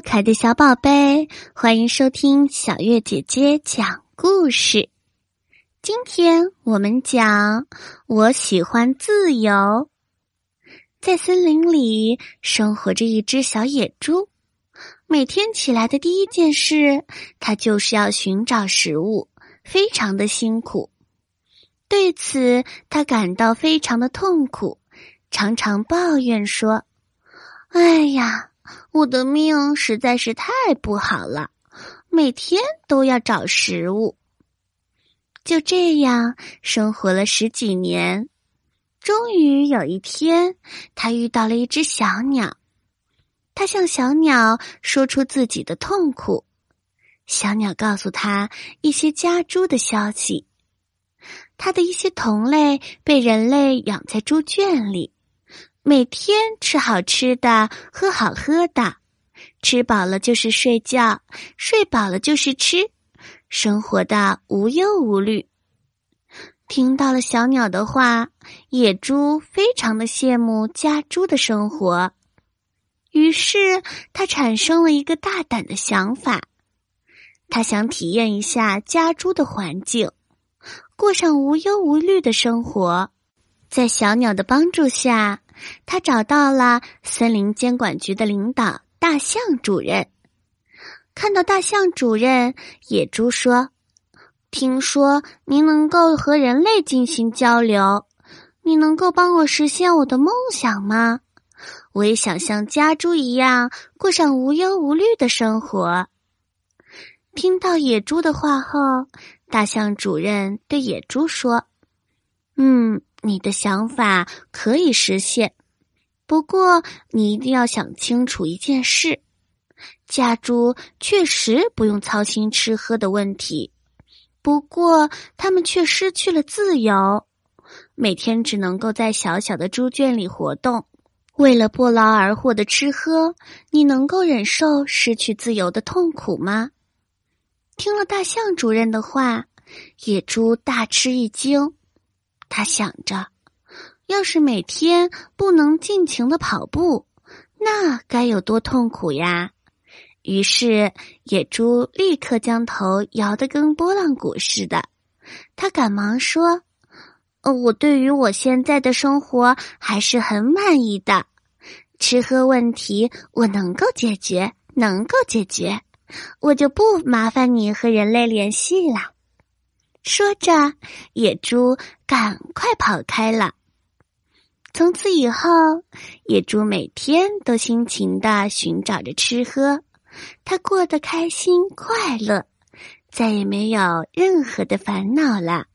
可爱的小宝贝，欢迎收听小月姐姐讲故事。今天我们讲，我喜欢自由。在森林里生活着一只小野猪，每天起来的第一件事，它就是要寻找食物，非常的辛苦。对此，它感到非常的痛苦，常常抱怨说：“哎呀！”我的命实在是太不好了，每天都要找食物。就这样生活了十几年，终于有一天，他遇到了一只小鸟。他向小鸟说出自己的痛苦，小鸟告诉他一些家猪的消息。他的一些同类被人类养在猪圈里。每天吃好吃的，喝好喝的，吃饱了就是睡觉，睡饱了就是吃，生活的无忧无虑。听到了小鸟的话，野猪非常的羡慕家猪的生活，于是他产生了一个大胆的想法，他想体验一下家猪的环境，过上无忧无虑的生活。在小鸟的帮助下。他找到了森林监管局的领导大象主任。看到大象主任，野猪说：“听说您能够和人类进行交流，你能够帮我实现我的梦想吗？我也想像家猪一样过上无忧无虑的生活。”听到野猪的话后，大象主任对野猪说：“嗯。”你的想法可以实现，不过你一定要想清楚一件事：家猪确实不用操心吃喝的问题，不过他们却失去了自由，每天只能够在小小的猪圈里活动。为了不劳而获的吃喝，你能够忍受失去自由的痛苦吗？听了大象主任的话，野猪大吃一惊。他想着，要是每天不能尽情的跑步，那该有多痛苦呀！于是，野猪立刻将头摇得跟拨浪鼓似的。他赶忙说：“呃，我对于我现在的生活还是很满意的，吃喝问题我能够解决，能够解决，我就不麻烦你和人类联系了。”说着，野猪赶快跑开了。从此以后，野猪每天都辛勤的寻找着吃喝，它过得开心快乐，再也没有任何的烦恼了。